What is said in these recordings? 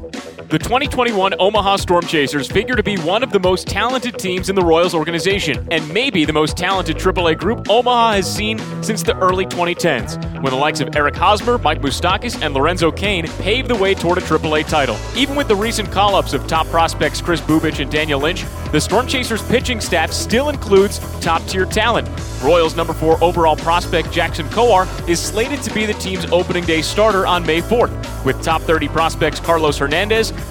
The 2021 Omaha Storm Chasers figure to be one of the most talented teams in the Royals organization, and maybe the most talented AAA group Omaha has seen since the early 2010s, when the likes of Eric Hosmer, Mike Moustakas, and Lorenzo Cain paved the way toward a AAA title. Even with the recent call ups of top prospects Kris Bubic and Daniel Lynch, the Storm Chasers pitching staff still includes top tier talent. Royals number 4 overall prospect Jackson Kowar is slated to be the team's opening day starter on May 4th, with top 30 prospects Carlos Hernandez,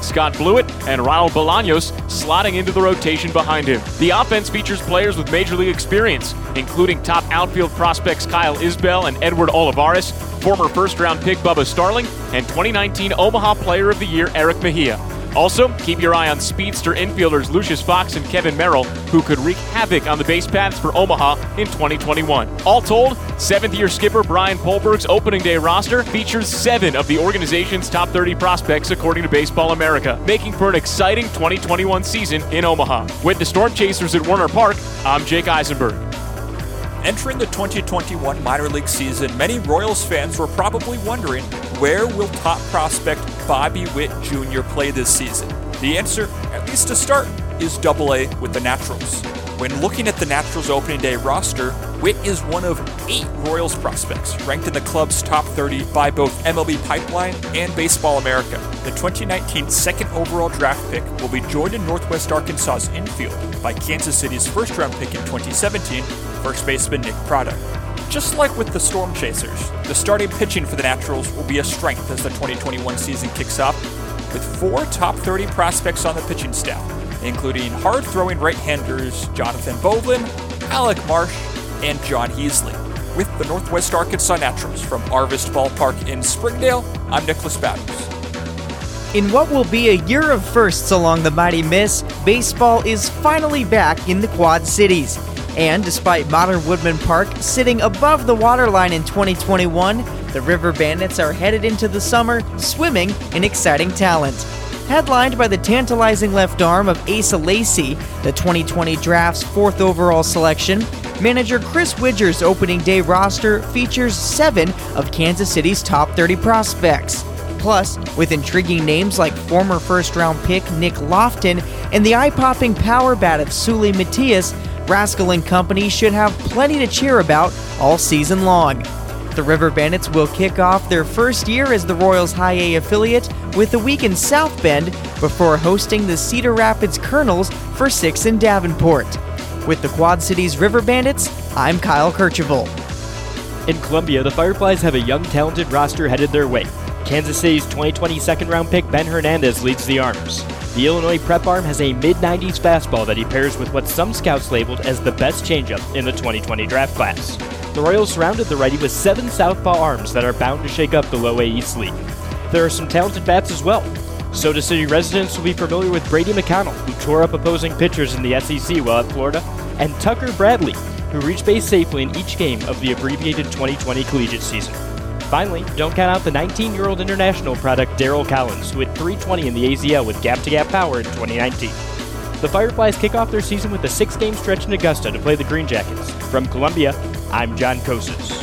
Scott Blewett, and Ronald Bolaños slotting into the rotation behind him. The offense features players with major league experience, including top outfield prospects Kyle Isbel and Edward Olivares, former first round pick Bubba Starling, and 2019 Omaha Player of the Year Erick Mejia. Also, keep your eye on speedster infielders Lucius Fox and Kevin Merrell, who could wreak havoc on the base paths for Omaha in 2021. All told, seventh year skipper Brian Poldberg's opening day roster features seven of the organization's top 30 prospects, according to Baseball America, making for an exciting 2021 season in Omaha. With the Storm Chasers at Werner Park, I'm Jake Eisenberg. Entering the 2021 minor league season, many Royals fans were probably wondering where will top prospect Bobby Witt Jr. play this season? The answer, at least to start, is Double A with the Naturals. When looking at the Naturals opening day roster, Witt is one of eight Royals prospects ranked in the club's top 30 by both MLB Pipeline and Baseball America. The 2019 second overall draft pick will be joined in Northwest Arkansas's infield by Kansas City's first round pick in 2017, first baseman Nick Pratto. Just like with the Storm Chasers, the starting pitching for the Naturals will be a strength as the 2021 season kicks off, with four top 30 prospects on the pitching staff, including hard throwing right handers Jonathan Bowlin, Alec Marsh, and John Heasley. With the Northwest Arkansas Naturals from Arvest Ballpark in Springdale, I'm Nicholas Batters. In what will be a year of firsts along the Mighty Miss, baseball is finally back in the Quad Cities. And despite Modern Woodmen Park sitting above the waterline in 2021, the River Bandits are headed into the summer swimming in exciting talent. Headlined by the tantalizing left arm of Asa Lacy, the 2020 draft's fourth overall selection, manager Chris Widger's opening day roster features seven of Kansas City's top 30 prospects. Plus, with intriguing names like former first round pick Nick Loftin and the eye popping power bat of Seuly Matias, Rascal and Company should have plenty to cheer about all season long. The River Bandits will kick off their first year as the Royals High A affiliate with a week in South Bend before hosting the Cedar Rapids Kernels for six in Davenport. With the Quad Cities River Bandits, I'm Kyle Kercheval. In Columbia, the Fireflies have a young, talented roster headed their way. Kansas City's 2020 second round pick Ben Hernandez leads the arms. The Illinois prep arm has a mid 90s fastball that he pairs with what some scouts labeled as the best changeup in the 2020 draft class. The Royals surrounded the righty with seven southpaw arms that are bound to shake up the low A East League. There are some talented bats as well. Soda City residents will be familiar with Brady McConnell, who tore up opposing pitchers in the SEC while at Florida, and Tucker Bradley, who reached base safely in each game of the abbreviated 2020 collegiate season. Finally, don't count out the 19 year old international product Darryl Collins, who hit 320 in the AZL with gap to gap power in 2019. The Fireflies kick off their season with a six game stretch in Augusta to play the Green Jackets. From Columbia, I'm John Kosas.